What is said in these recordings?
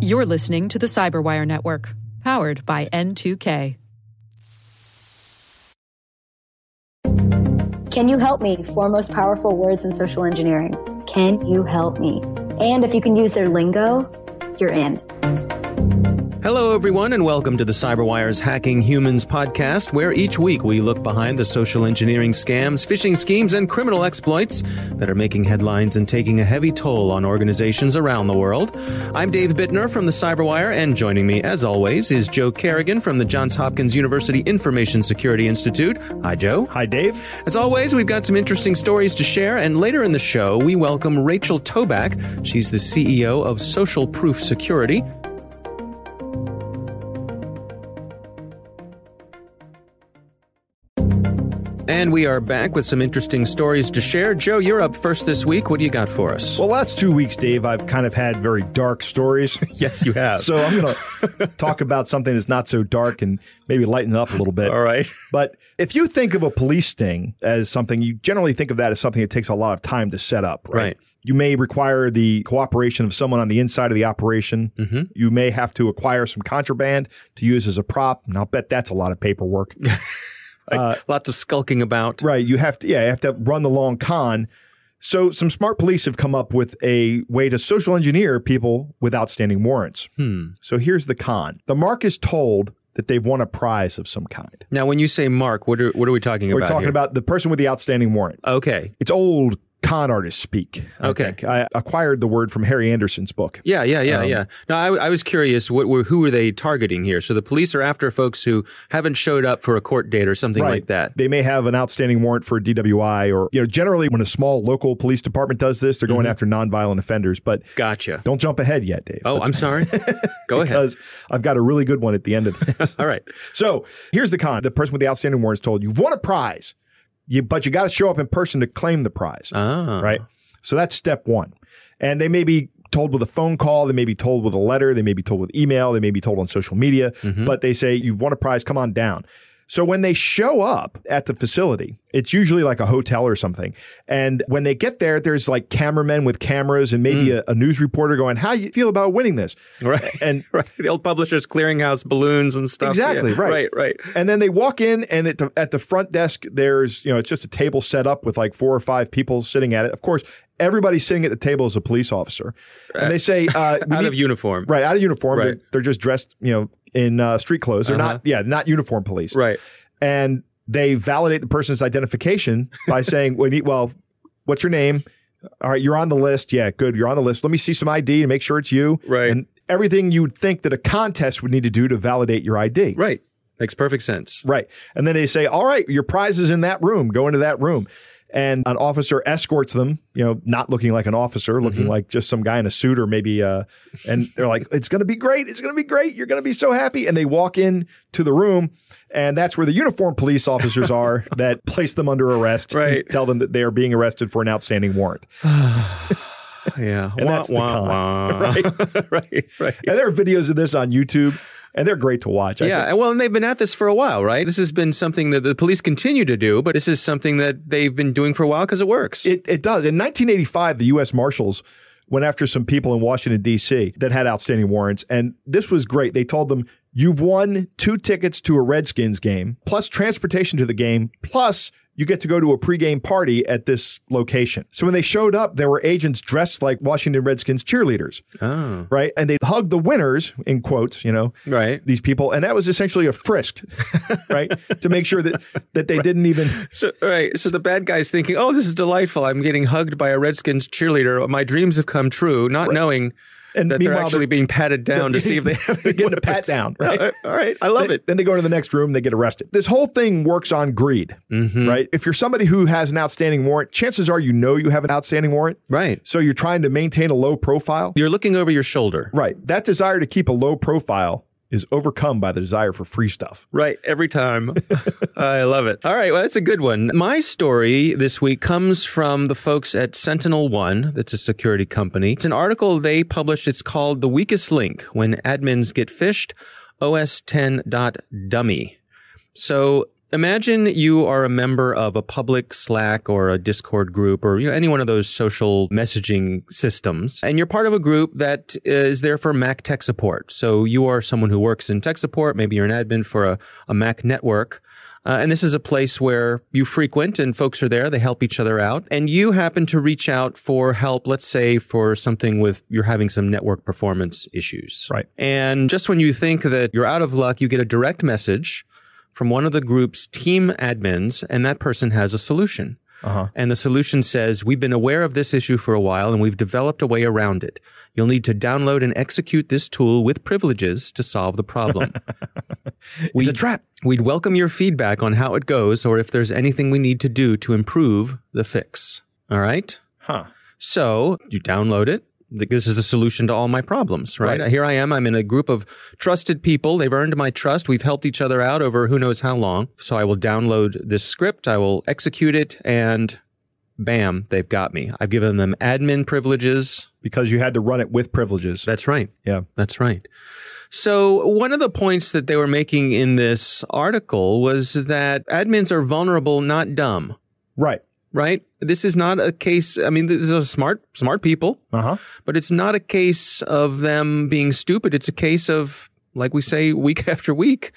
You're listening to the Cyberwire Network, powered by N2K. Can you help me? Four most powerful words in social engineering. Can you help me? And if you can use their lingo, you're in. Hello, everyone, and welcome to the CyberWire's Hacking Humans podcast, where each week we look behind the social engineering scams, phishing schemes, and criminal exploits that are making headlines and taking a heavy toll on organizations around the world. I'm Dave Bittner from the CyberWire, and joining me, as always, is Joe Carrigan from the Johns Hopkins University Information Security Institute. Hi, Joe. Hi, Dave. As always, we've got some interesting stories to share, and later in the show, we welcome Rachel Toback. She's the CEO of Social Proof Security. And we are back with some interesting stories to share. Joe, you're up first this week. What do you got for us? Well, last two weeks, Dave, I've kind of had very dark stories. yes, you have. so I'm going to talk about something that's not so dark and maybe lighten it up a little bit. All right. But if you think of a police sting as something, you generally think of that as something that takes a lot of time to set up, right? Right. You may require the cooperation of someone on the inside of the operation. Mm-hmm. You may have to acquire some contraband to use as a prop, and I'll bet that's a lot of paperwork. Like, lots of skulking about. Right. You have to, yeah, you have to run the long con. So some smart police have come up with a way to social engineer people with outstanding warrants. Hmm. So here's the con. The mark is told that they've won a prize of some kind. Now, when you say Mark, what are what are we talking about? We're talking here? about the person with the outstanding warrant. Okay. It's old con artist speak. I Okay. think. I acquired the word from Harry Anderson's book. Yeah, yeah, yeah, Um, yeah. Now I, I was curious. What were who were they targeting here? So the police are after folks who haven't showed up for a court date or something like that. They may have an outstanding warrant for DWI or, you know, generally when a small local police department does this, they're Mm-hmm. going after nonviolent offenders. But Gotcha. don't jump ahead yet, Dave. Oh, Let's- I'm sorry. Go ahead. because I've got a really good one at the end of this. All right. so here's the con: the person with the outstanding warrant is told you've won a prize, you but you got to show up in person to claim the prize, Ah. right? So that's step one, and they may be told with a phone call, they may be told with a letter, they may be told with email, they may be told on social media, Mm-hmm. but they say you've won a prize, come on down. So when they show up at the facility, it's usually like a hotel or something. And when they get there, there's like cameramen with cameras and maybe a, a news reporter going, "How you feel about winning this?" Mm. Right. And right. The old publishers clearinghouse balloons and stuff. Exactly, Yeah. right. Right, right. And then they walk in, and at the, at the front desk, there's you know it's just a table set up with like four or five people sitting at it. Of course, everybody sitting at the table is a police officer, and they say uh, Out need- of uniform. right out of uniform. Right. They're, they're just dressed, you know, in uh, street clothes. They're Uh-huh. not, yeah, not uniform police. Right. And they validate the person's identification by saying, well, what's your name? All right, you're on the list. Yeah, good. You're on the list. Let me see some ID and make sure it's you. Right. And everything you would think that a contest would need to do to validate your ID. Right. Makes perfect sense. Right. And then they say, all right, your prize is in that room. Go into that room. And an officer escorts them, you know, not looking like an officer, looking like just some guy in a suit or maybe, uh, and they're like, it's going to be great. It's going to be great. You're going to be so happy. And they walk in to the room. And that's where the uniformed police officers are that place them under arrest. and Right. tell them that they are being arrested for an outstanding warrant. Yeah. And that's the con, right. right. Right. And there are videos of this on YouTube, and they're great to watch. I Yeah, think. and well, and they've been at this for a while, right? This has been something that the police continue to do, but this is something that they've been doing for a while because it works. It, it does. In 1985, the U.S. Marshals went after some people in Washington, D.C. that had outstanding warrants. And this was great. They told them, You've won two tickets to a Redskins game, plus transportation to the game, plus you get to go to a pregame party at this location. So when they showed up, there were agents dressed like Washington Redskins cheerleaders, oh, right? And they hugged the winners, in quotes, you know, right. these people. And that was essentially a frisk, right? to make sure that, that they didn't even. So, right. So the bad guy's thinking, "Oh, this is delightful. I'm getting hugged by a Redskins cheerleader. My dreams have come true," not knowing And that they're actually being patted down to see if they have they're getting a pat down, right? All right. I love it. Then they go to the next room, they get arrested. This whole thing works on greed, Mm-hmm. right? If you're somebody who has an outstanding warrant, chances are you know you have an outstanding warrant. Right. So you're trying to maintain a low profile. You're looking over your shoulder. Right. That desire to keep a low profile is overcome by the desire for free stuff. Right, every time. I love it. All right, well, that's a good one. My story this week comes from the folks at Sentinel One, that's a security company. It's an article they published. It's called The Weakest Link When Admins Get Phished, OS 10.dummy. So, Imagine you are a member of a public Slack or a Discord group or you know, any one of those social messaging systems, and you're part of a group that is there for Mac tech support. So you are someone who works in tech support. Maybe you're an admin for a, a Mac network. Uh, and this is a place where you frequent and folks are there. They help each other out. And you happen to reach out for help, let's say for something with you're having some network performance issues. Right. And just when you think that you're out of luck, you get a direct message from one of the group's team admins, and that person has a solution. Uh-huh. And the solution says, We've been aware of this issue for a while and we've developed a way around it. You'll need to download and execute this tool with privileges to solve the problem. It's a trap. We'd welcome your feedback on how it goes or if there's anything we need to do to improve the fix. All right? Huh. So you download it. This is the solution to all my problems, right? Right. Here I am. I'm in a group of trusted people. They've earned my trust. We've helped each other out over who knows how long. So I will download this script. I will execute it and bam, they've got me. I've given them admin privileges. Because you had to run it with privileges. That's right. yeah. That's right. So, one of the points that they were making in this article was that admins are vulnerable, not dumb, Right. Right? This is not a case, I mean, this is smart, smart people, Uh huh. but it's not a case of them being stupid. It's a case of, like we say week after week,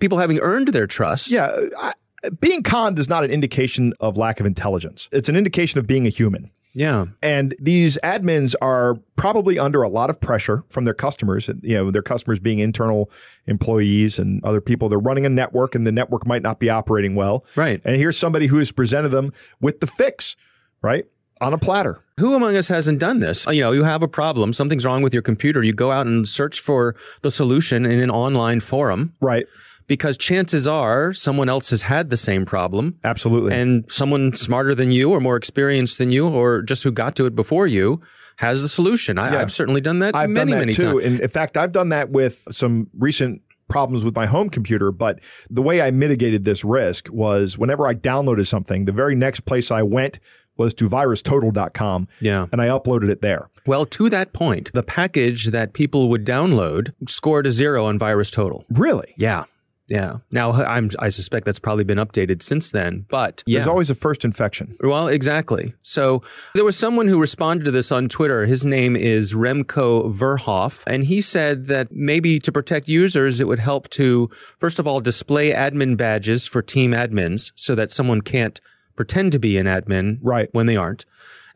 people having earned their trust. Yeah. I, being conned is not an indication of lack of intelligence. It's an indication of being a human. Yeah. And these admins are probably under a lot of pressure from their customers, you know, their customers being internal employees and other people. They're running a network and the network might not be operating well. Right. And here's somebody who has presented them with the fix, right? On a platter. Who among us hasn't done this? You know, you have a problem, something's wrong with your computer. You go out and search for the solution in an online forum Right. Because chances are someone else has had the same problem Absolutely. and someone smarter than you or more experienced than you or just who got to it before you has the solution. I, Yeah. I've certainly done that I've many, done that many too. times. And in fact, I've done that with some recent problems with my home computer. But the way I mitigated this risk was whenever I downloaded something, the very next place I went was to virustotal.com Yeah. and I uploaded it there. Well, to that point, the package that people would download scored a zero on Virus Total. Really? Yeah. Yeah. Now, I'm, I suspect that's probably been updated since then, but yeah. There's always a first infection. Well, exactly. So there was someone who responded to this on Twitter. His name is Remco Verhoef, and he said that maybe to protect users, it would help to, first of all, display admin badges for team admins so that someone can't pretend to be an admin Right. when they aren't.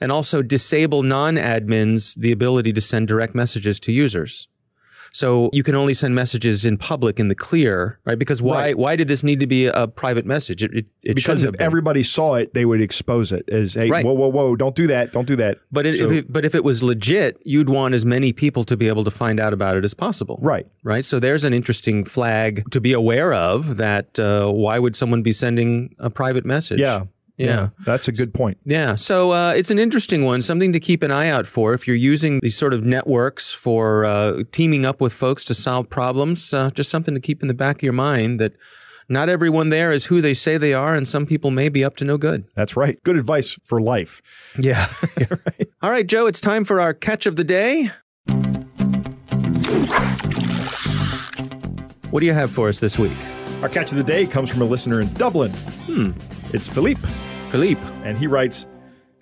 And also disable non-admins the ability to send direct messages to users. So you can only send messages in public in the clear, right? Because why Right. why did this need to be a private message? It, it, it Because if everybody saw it, they would expose it as, hey, Right. whoa, whoa, whoa, don't do that. Don't do that. But it, So- if it, but if it was legit, you'd want as many people to be able to find out about it as possible. Right. Right. So there's an interesting flag to be aware of. That uh, why would someone be sending a private message? Yeah. Yeah. That's a good point. Yeah. So uh, it's an interesting one, something to keep an eye out for if you're using these sort of networks for uh, teaming up with folks to solve problems. Uh, just something to keep in the back of your mind that not everyone there is who they say they are, and some people may be up to no good. That's right. Good advice for life. Yeah. All right, Joe, it's time for our catch of the day. What do you have for us this week? Our catch of the day comes from a listener in Dublin. Hmm. It's Philippe. Philippe. And he writes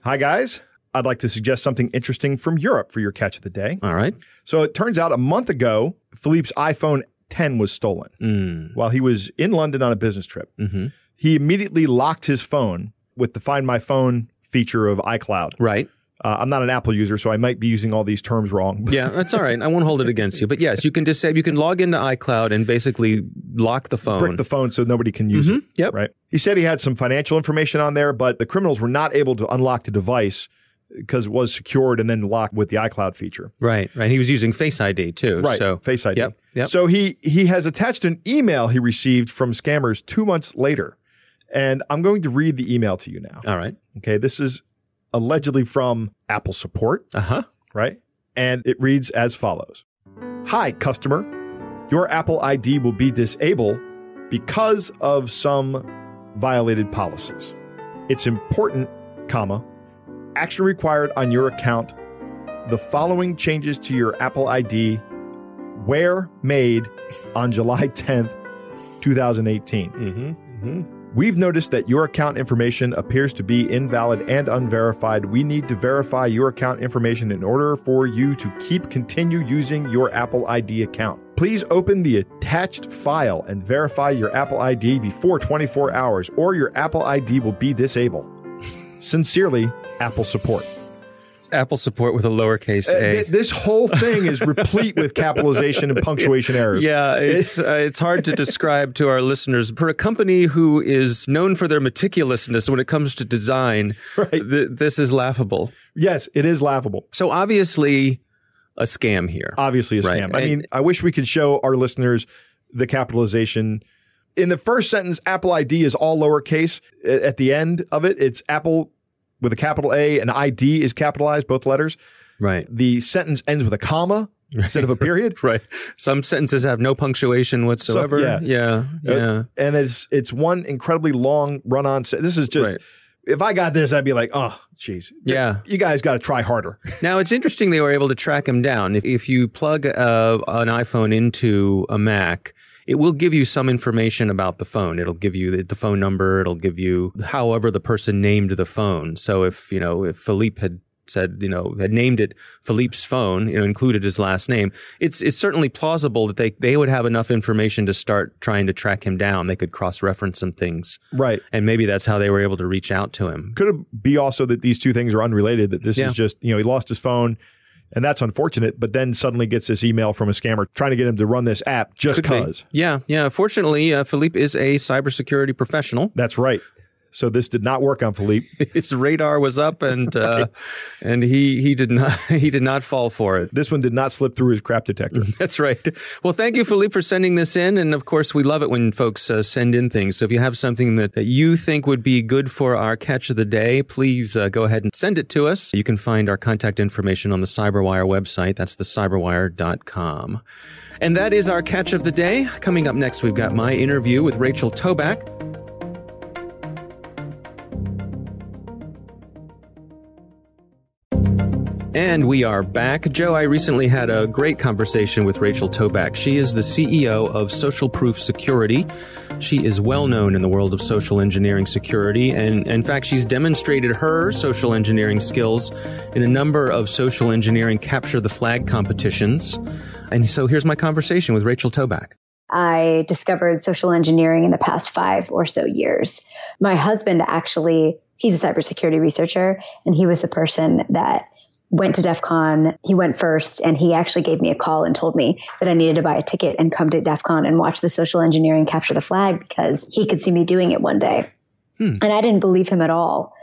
Hi, guys. I'd like to suggest something interesting from Europe for your catch of the day. All right. So it turns out a month ago, Philippe's iPhone 10 was stolen Mm. while he was in London on a business trip. hmm He immediately locked his phone with the Find My Phone feature of iCloud. Right. Uh, I'm not an Apple user, so I might be using all these terms wrong. Yeah, that's all right. I won't hold it against you. But yes, you can disable. You can log into iCloud and basically lock the phone. Brick the phone so nobody can use it. Yep. Right. He said he had some financial information on there, but the criminals were not able to unlock the device because it was secured and then locked with the iCloud feature. Right. Right. He was using Face ID too. Right. So Face ID. Yep. Yep. So he he has attached an email he received from scammers two months later. And I'm going to read the email to you now. all right. Okay. This is allegedly from Apple support, Uh huh. right? And it reads as follows Hi, customer. Your Apple ID will be disabled because of some violated policies. It's important, comma, action required on your account. The following changes to your Apple ID were made on July 10th, 2018. Mm-hmm. We've noticed that your account information appears to be invalid and unverified. We need to verify your account information in order for you to keep continue using your Apple ID account. Please open the attached file and verify your Apple ID before 24 hours or your Apple ID will be disabled. Sincerely, Apple support. Apple support with a lowercase Uh, a. th- this whole thing is replete with capitalization and punctuation errors. Yeah, it's uh, it's hard to describe to our listeners. For a company who is known for their meticulousness when it comes to design, Right. th- this is laughable. Yes, it is laughable. So obviously, a scam here. Obviously a Right. scam. I And- mean, I wish we could show our listeners the capitalization. In the first sentence, Apple ID is all lowercase. At the end of it, it's Apple with a capital A and ID is capitalized, both letters. right. The sentence ends with a comma instead of a period. Right. Some sentences have no punctuation whatsoever. yeah. Yeah. Yeah. Uh, and it's it's one incredibly long run on. Se- this is just Right. if I got this, I'd be like, oh, geez, Yeah. you guys got to try harder. Now it's interesting they were able to track him down. If, if you plug uh, an iPhone into a Mac, it will give you some information about the phone. It'll give you the, phone number. It'll give you however the person named the phone. So if you know if Philippe had said you know had named it Philippe's phone, you know included his last name, it's it's certainly plausible that they they would have enough information to start trying to track him down. They could cross reference some things, Right. and maybe that's how they were able to reach out to him. Could it be also that these two things are unrelated? That this Yeah. is just you know he lost his phone, and that's unfortunate. But then suddenly gets this email from a scammer trying to get him to run this app just be. because. Yeah, yeah. Fortunately, uh, Philippe is a cybersecurity professional. That's right. So this did not work on Philippe. His radar was up, and uh, and he he did not he did not fall for it. this one did not slip through his crap detector. That's right. Well, thank you, Philippe, for sending this in. And of course, we love it when folks uh, send in things. So if you have something that, that you think would be good for our catch of the day, please uh, go ahead and send it to us. You can find our contact information on the Cyberwire website. That's the cyberwire.com. And that is our catch of the day. Coming up next, we've got my interview with Rachel Toback. And we are back. Joe, I recently had a great conversation with Rachel Toback. She is the CEO of Social Proof Security. She is well known in the world of social engineering security, and in fact, she's demonstrated her social engineering skills in a number of social engineering capture the flag competitions. And so here's my conversation with Rachel Toback. I discovered social engineering in the past five or so years. My husband actually, he's a cybersecurity researcher, and he was the person that went to DEF CON. He went first, and he actually gave me a call and told me that I needed to buy a ticket and come to DEF CON and watch the social engineering capture the flag because he could see me doing it one day. And I didn't believe him at all.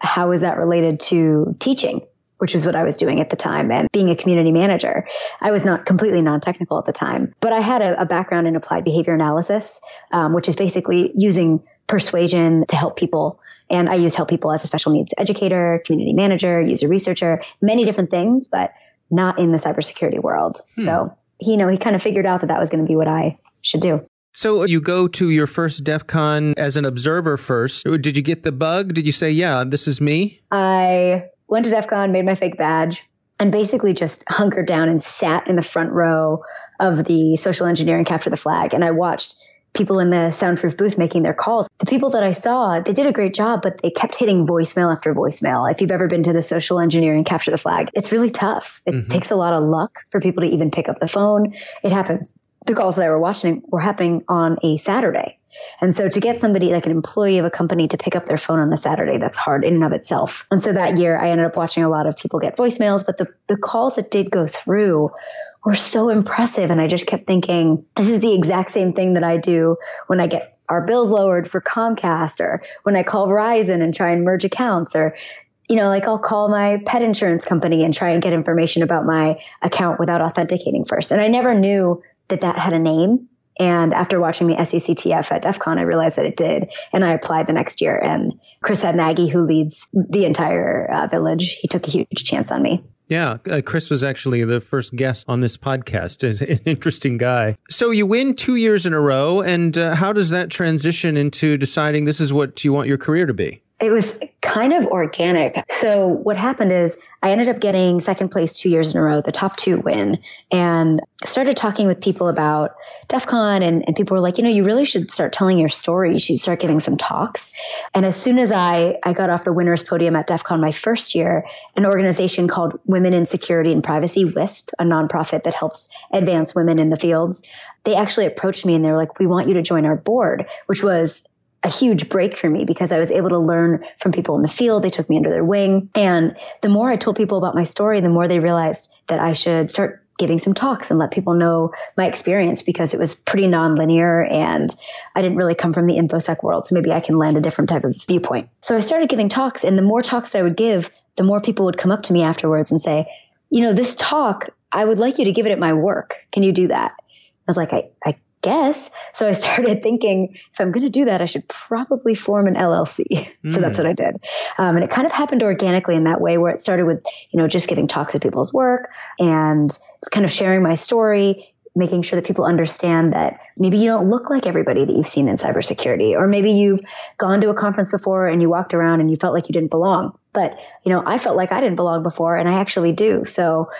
How is that related to teaching? which is what I was doing at the time, and being a community manager. I was not completely non technical at the time, but I had a, a background in applied behavior analysis, um, which is basically using persuasion to help people. And I used to help people as a special needs educator, community manager, user researcher, many different things, but not in the cybersecurity world. Hmm. So, you know, he kind of figured out that that was going to be what I should do. So you go to your first DEF CON as an observer first. Did you get the bug? Did you say, yeah, this is me? I went to DEF CON, made my fake badge, and basically just hunkered down and sat in the front row of the social engineering capture the flag. And I watched people in the soundproof booth making their calls. The people that I saw, they did a great job, but they kept hitting voicemail after voicemail. If you've ever been to the social engineering capture the flag, it's really tough. It mm-hmm. takes a lot of luck for people to even pick up the phone. It happens. The calls that I were watching were happening on a Saturday. And so to get somebody like an employee of a company to pick up their phone on a Saturday, that's hard in and of itself. And so that year I ended up watching a lot of people get voicemails, but the, the calls that did go through were so impressive. And I just kept thinking, this is the exact same thing that I do when I get our bills lowered for Comcast or when I call Verizon and try and merge accounts or you know, like I'll call my pet insurance company and try and get information about my account without authenticating first. And I never knew that that had a name. And after watching the SECTF at DEF CON, I realized that it did. And I applied the next year. And Chris Hadnagy, who leads the entire uh, village, he took a huge chance on me. Yeah, uh, Chris was actually the first guest on this podcast. He's an interesting guy. So you win two years in a row, and uh, how does that transition into deciding this is what you want your career to be? It was kind of organic. So what happened is I ended up getting second place two years in a row, the top two win, and started talking with people about DEF CON and, and people were like, you know, you really should start telling your story. You should start giving some talks. And as soon as I, I got off the winner's podium at DEF CON my first year, an organization called Women in Security and Privacy, WISP, a nonprofit that helps advance women in the fields, they actually approached me and they were like, we want you to join our board, which was a huge break for me because I was able to learn from people in the field. They took me under their wing. And the more I told people about my story, the more they realized that I should start giving some talks and let people know my experience because it was pretty nonlinear and I didn't really come from the infosec world. So maybe I can land a different type of viewpoint. So I started giving talks and the more talks I would give, the more people would come up to me afterwards and say, you know, this talk, I would like you to give it at my work. Can you do that? I was like, I, I guess. So I started thinking, if I'm going to do that, I should probably form an LLC. Mm. So that's hmm. what I did. Um, and it kind of happened organically in that way, where it started with, you know, just giving talks at people's work and kind of sharing my story, making sure that people understand that maybe you don't look like everybody that you've seen in cybersecurity, or maybe you've gone to a conference before and you walked around and you felt like you didn't belong. But, you know, I felt like I didn't belong before and I actually do. So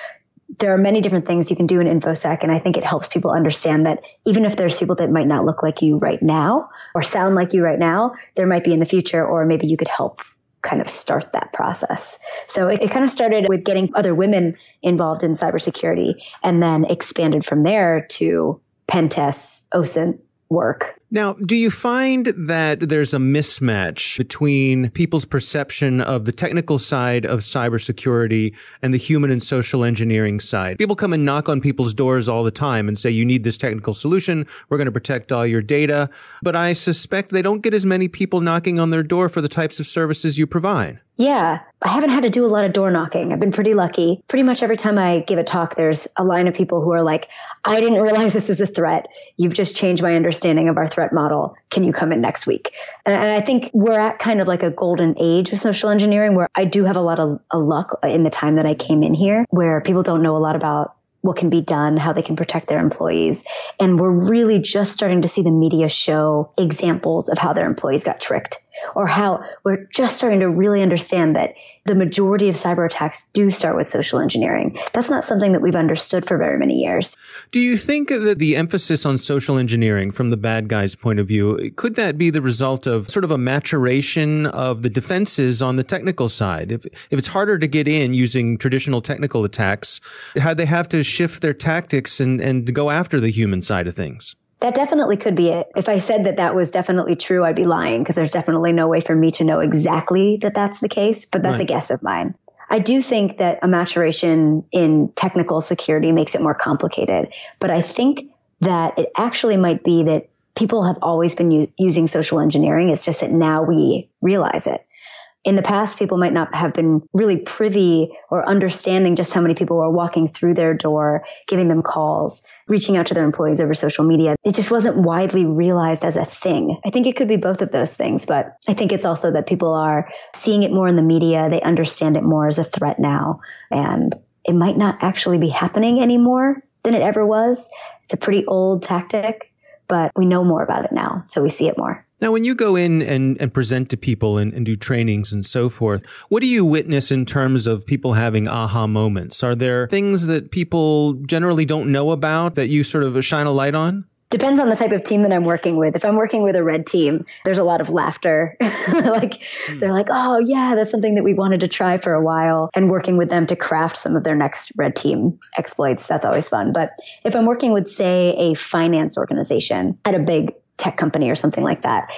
there are many different things you can do in infosec and i think it helps people understand that even if there's people that might not look like you right now or sound like you right now there might be in the future or maybe you could help kind of start that process. So it, it kind of started with getting other women involved in cybersecurity and then expanded from there to pen tests osint work now, do you find that there's a mismatch between people's perception of the technical side of cybersecurity and the human and social engineering side? People come and knock on people's doors all the time and say, you need this technical solution. We're going to protect all your data. But I suspect they don't get as many people knocking on their door for the types of services you provide. Yeah, I haven't had to do a lot of door knocking. I've been pretty lucky. Pretty much every time I give a talk, there's a line of people who are like, I didn't realize this was a threat. You've just changed my understanding of our threat threat model. Can you come in next week? And, and I think we're at kind of like a golden age of social engineering where I do have a lot of a luck in the time that I came in here where people don't know a lot about what can be done, how they can protect their employees. And we're really just starting to see the media show examples of how their employees got tricked or how we're just starting to really understand that the majority of cyber attacks do start with social engineering. That's not something that we've understood for very many years. Do you think that the emphasis on social engineering from the bad guys' point of view, could that be the result of sort of a maturation of the defenses on the technical side? If, if it's harder to get in using traditional technical attacks, how they have to shift their tactics and, and go after the human side of things? That definitely could be it. If I said that that was definitely true, I'd be lying because there's definitely no way for me to know exactly that that's the case, but that's right. a guess of mine. I do think that a maturation in technical security makes it more complicated, but I think that it actually might be that people have always been u- using social engineering. It's just that now we realize it in the past, people might not have been really privy or understanding just how many people were walking through their door, giving them calls, reaching out to their employees over social media. It just wasn't widely realized as a thing. I think it could be both of those things, but I think it's also that people are seeing it more in the media. They understand it more as a threat now. And it might not actually be happening anymore than it ever was. It's a pretty old tactic, but we know more about it now. So we see it more. Now, when you go in and, and present to people and, and do trainings and so forth, what do you witness in terms of people having aha moments? Are there things that people generally don't know about that you sort of shine a light on? Depends on the type of team that I'm working with. If I'm working with a red team, there's a lot of laughter. like mm. they're like, "Oh, yeah, that's something that we wanted to try for a while." And working with them to craft some of their next red team exploits, that's always fun. But if I'm working with say a finance organization at a big tech company or something like that.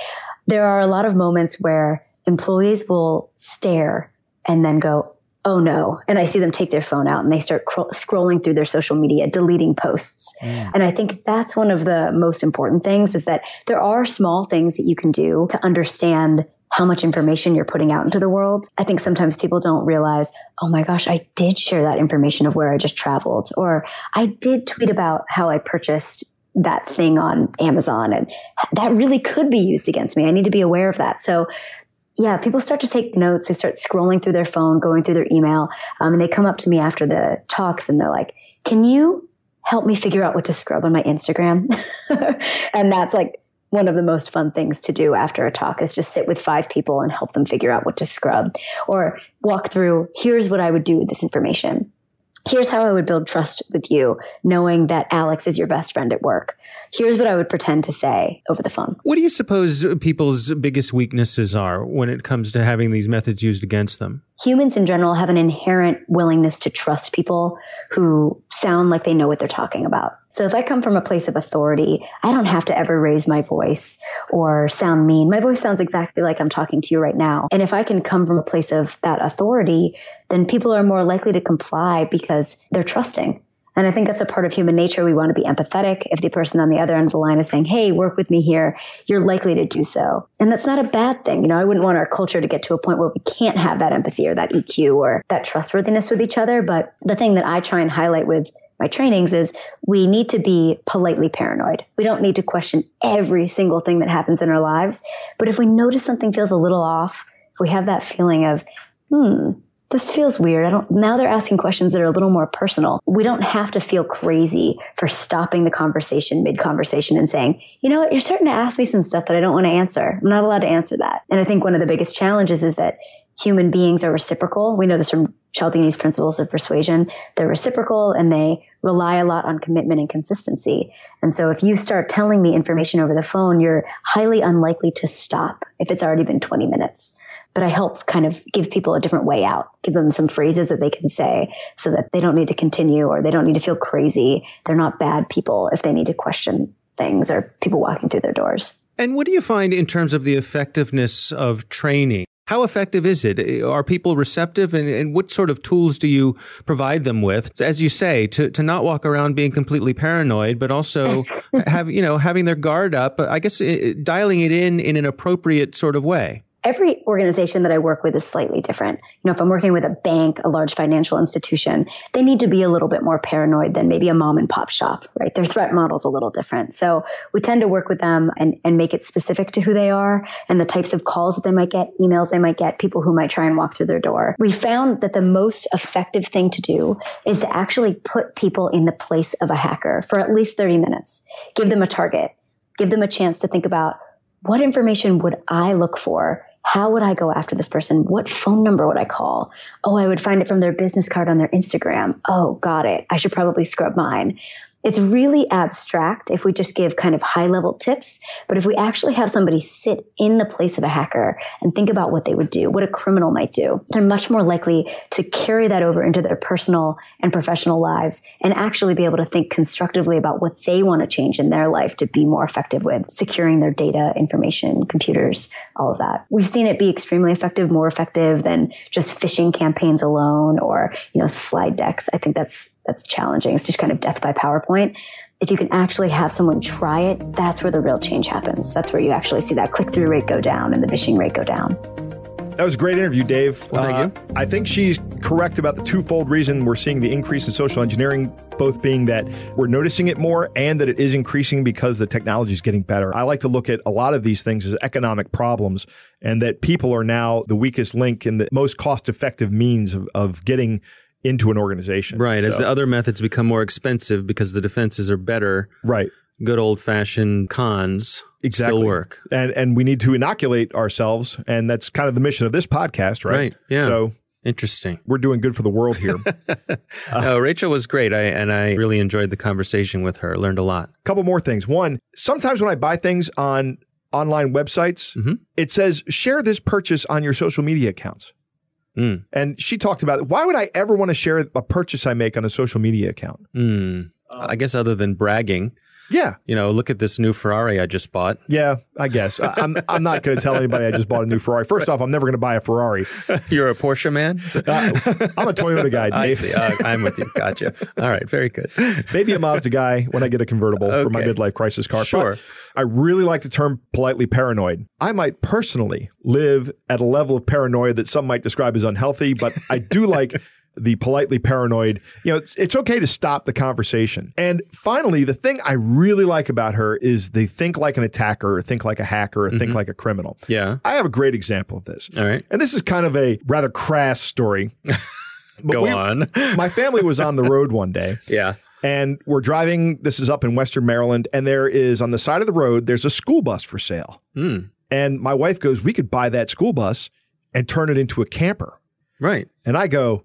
There are a lot of moments where employees will stare and then go, oh no. And I see them take their phone out and they start cr- scrolling through their social media, deleting posts. Mm. And I think that's one of the most important things is that there are small things that you can do to understand how much information you're putting out into the world. I think sometimes people don't realize, oh my gosh, I did share that information of where I just traveled, or I did tweet about how I purchased that thing on Amazon. And that really could be used against me. I need to be aware of that. So yeah, people start to take notes. They start scrolling through their phone, going through their email. Um, and they come up to me after the talks and they're like, can you help me figure out what to scrub on my Instagram? and that's like one of the most fun things to do after a talk is just sit with five people and help them figure out what to scrub or walk through here's what I would do with this information here's how I would build trust with you, knowing that Alex is your best friend at work. Here's what I would pretend to say over the phone. What do you suppose people's biggest weaknesses are when it comes to having these methods used against them? Humans in general have an inherent willingness to trust people who sound like they know what they're talking about. So if I come from a place of authority, I don't have to ever raise my voice or sound mean. My voice sounds exactly like I'm talking to you right now. And if I can come from a place of that authority, then people are more likely to comply because they're trusting. And I think that's a part of human nature. We want to be empathetic. If the person on the other end of the line is saying, Hey, work with me here, you're likely to do so. And that's not a bad thing. You know, I wouldn't want our culture to get to a point where we can't have that empathy or that EQ or that trustworthiness with each other. But the thing that I try and highlight with my trainings is we need to be politely paranoid. We don't need to question every single thing that happens in our lives. But if we notice something feels a little off, if we have that feeling of, hmm, this feels weird. I don't, now they're asking questions that are a little more personal. We don't have to feel crazy for stopping the conversation mid conversation and saying, you know what, you're starting to ask me some stuff that I don't want to answer. I'm not allowed to answer that. And I think one of the biggest challenges is that human beings are reciprocal. We know this from Cialdini's principles of persuasion. They're reciprocal and they rely a lot on commitment and consistency. And so if you start telling me information over the phone, you're highly unlikely to stop if it's already been 20 minutes but I help kind of give people a different way out, give them some phrases that they can say so that they don't need to continue or they don't need to feel crazy. They're not bad people if they need to question things or people walking through their doors. And what do you find in terms of the effectiveness of training? How effective is it? Are people receptive and, and, what sort of tools do you provide them with? As you say, to, to not walk around being completely paranoid, but also have, you know, having their guard up, I guess dialing it in in an appropriate sort of way every organization that I work with is slightly different. You know, if I'm working with a bank, a large financial institution, they need to be a little bit more paranoid than maybe a mom and pop shop, right? Their threat model's a little different. So we tend to work with them and, and make it specific to who they are and the types of calls that they might get, emails they might get, people who might try and walk through their door. We found that the most effective thing to do is to actually put people in the place of a hacker for at least 30 minutes. Give them a target. Give them a chance to think about what information would I look for how would I go after this person? What phone number would I call? Oh, I would find it from their business card on their Instagram. Oh, got it. I should probably scrub mine. It's really abstract if we just give kind of high level tips. But if we actually have somebody sit in the place of a hacker and think about what they would do, what a criminal might do, they're much more likely to carry that over into their personal and professional lives and actually be able to think constructively about what they want to change in their life to be more effective with securing their data, information, computers, all of that. We've seen it be extremely effective, more effective than just phishing campaigns alone or, you know, slide decks. I think that's that's challenging. It's just kind of death by PowerPoint. If you can actually have someone try it, that's where the real change happens. That's where you actually see that click through rate go down and the phishing rate go down. That was a great interview, Dave. Well, thank uh, you. I think she's correct about the twofold reason we're seeing the increase in social engineering, both being that we're noticing it more and that it is increasing because the technology is getting better. I like to look at a lot of these things as economic problems and that people are now the weakest link and the most cost effective means of, of getting into an organization. Right. So. As the other methods become more expensive because the defenses are better. Right. Good old fashioned cons exactly. still work. And and we need to inoculate ourselves. And that's kind of the mission of this podcast, right? Right. Yeah. So Interesting. We're doing good for the world here. uh, no, Rachel was great. I and I really enjoyed the conversation with her. Learned a lot. A couple more things. One, sometimes when I buy things on online websites, mm-hmm. it says share this purchase on your social media accounts. Mm. And she talked about why would I ever want to share a purchase I make on a social media account? Mm. I guess other than bragging. Yeah. You know, look at this new Ferrari I just bought. Yeah, I guess. I, am I'm, I'm not going to tell anybody I just bought a new Ferrari. First off, I'm never going to buy a Ferrari. You're a Porsche man? uh, I'm a Toyota guy, Dave. I see. Uh, I'm with you. Gotcha. All right. Very good. Maybe a Mazda guy when I get a convertible okay. for my midlife crisis car. Sure. But I really like the term politely paranoid. I might personally live at a level of paranoia that some might describe as unhealthy, but I do like the politely paranoid. You know, it's, it's okay to stop the conversation. And finally, the thing I really like about her is they think like an attacker, or think like a hacker, or mm-hmm. think like a criminal. Yeah. I have a great example of this. All right. And this is kind of a rather crass story. Go we, on. my family was on the road one day. Yeah And we're driving, this is up in Western Maryland, and there is on the side of the road, there's a school bus for sale. Mm, And my wife goes, We could buy that school bus and turn it into a camper. right. And I go,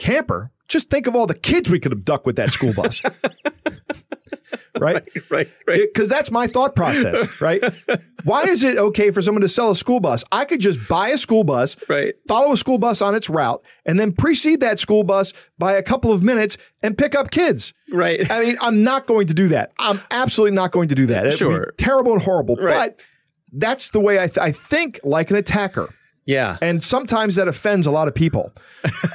Camper? Just think of all the kids we could abduct with that school bus. right? Right. right. Because that's my thought process, right? Why is it okay for someone to sell a school bus? I could just buy a school bus, Right. follow a school bus on its route, and then precede that school bus by a couple of minutes and pick up kids. Right. I mean, I'm not going to do that. I'm absolutely not going to do that. It Sure. terrible and horrible. Right. But that's the way I, th- I think like an attacker. Yeah. And sometimes that offends a lot of people.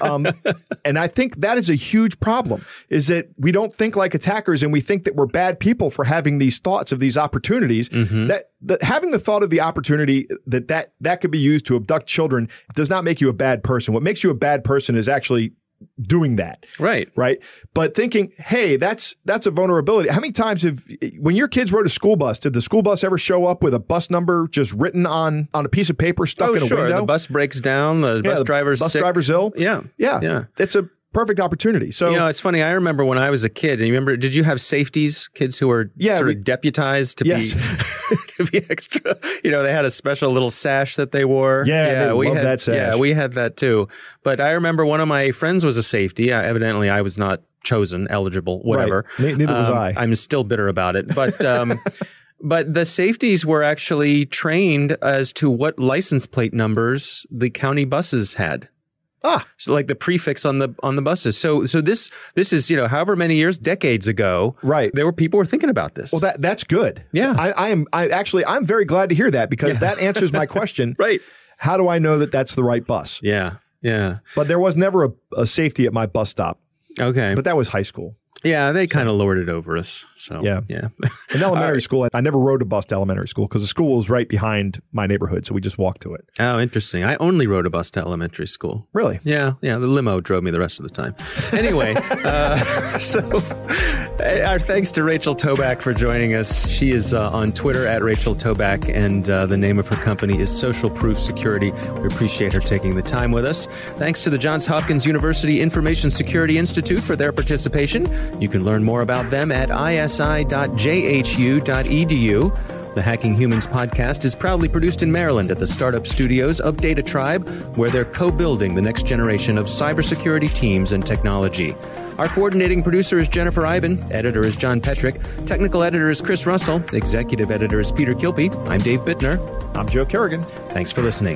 Um, and I think that is a huge problem is that we don't think like attackers and we think that we're bad people for having these thoughts of these opportunities that, that having the thought of the opportunity that, that that could be used to abduct children does not make you a bad person. What makes you a bad person is actually doing that Right. right? But thinking, hey, that's that's a vulnerability. How many times have when your kids rode a school bus, did the school bus ever show up with a bus number just written on on a piece of paper stuck Oh, in a sure. window? The bus breaks down. The Yeah, bus driver's bus sick. driver's ill. Yeah. Yeah, Yeah. It's a perfect opportunity. So You know, it's funny. I remember when I was a kid, and you remember, did you have safeties, kids who were Yeah, sort we- of deputized to Yes. be to be extra? You know, they had a special little sash that they wore. Yeah, they we had that sash. Yeah, we had that too. But I remember one of my friends was a safety. Uh, evidently, I was not chosen, eligible, whatever. Ne- neither was Um, I. I'm still bitter about it, but. Um, But the safeties were actually trained as to what license plate numbers the county buses had. Ah, So like the prefix on the on the buses. So so this this is you know however many years decades ago. Right. There were people were thinking about this. well, that that's good. Yeah. I, I am. I actually, I'm very glad to hear that because that answers my question. right. How do I know that that's the right bus? Yeah. Yeah. But there was never a, a safety at my bus stop. Okay. But that was high school. Yeah, they kind of it over us. So Yeah. Yeah. In elementary school, I never rode a bus to elementary school because the school was right behind my neighborhood, so we just walked to it. oh, interesting. I only rode a bus to elementary school. Really? Yeah, yeah. The limo drove me the rest of the time. Anyway, uh, so our thanks to Rachel Toback for joining us. She is uh, on Twitter at Rachel Toback, and uh, the name of her company is Social Proof Security. We appreciate her taking the time with us. Thanks to the Johns Hopkins University Information Security Institute for their participation. You can learn more about them at isi.jhu.edu. The Hacking Humans podcast is proudly produced in Maryland at the startup studios of Data Tribe, where they're co building the next generation of cybersecurity teams and technology. Our coordinating producer is Jennifer Eiben, editor is John Petrik, technical editor is Chris Russell, executive editor is Peter Kilpie. I'm Dave Bittner. I'm Joe Carrigan. Thanks for listening.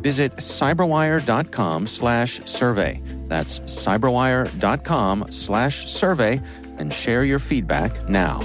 Visit cyberwire.com slash survey. That's cyberwire.com slash survey and share your feedback now.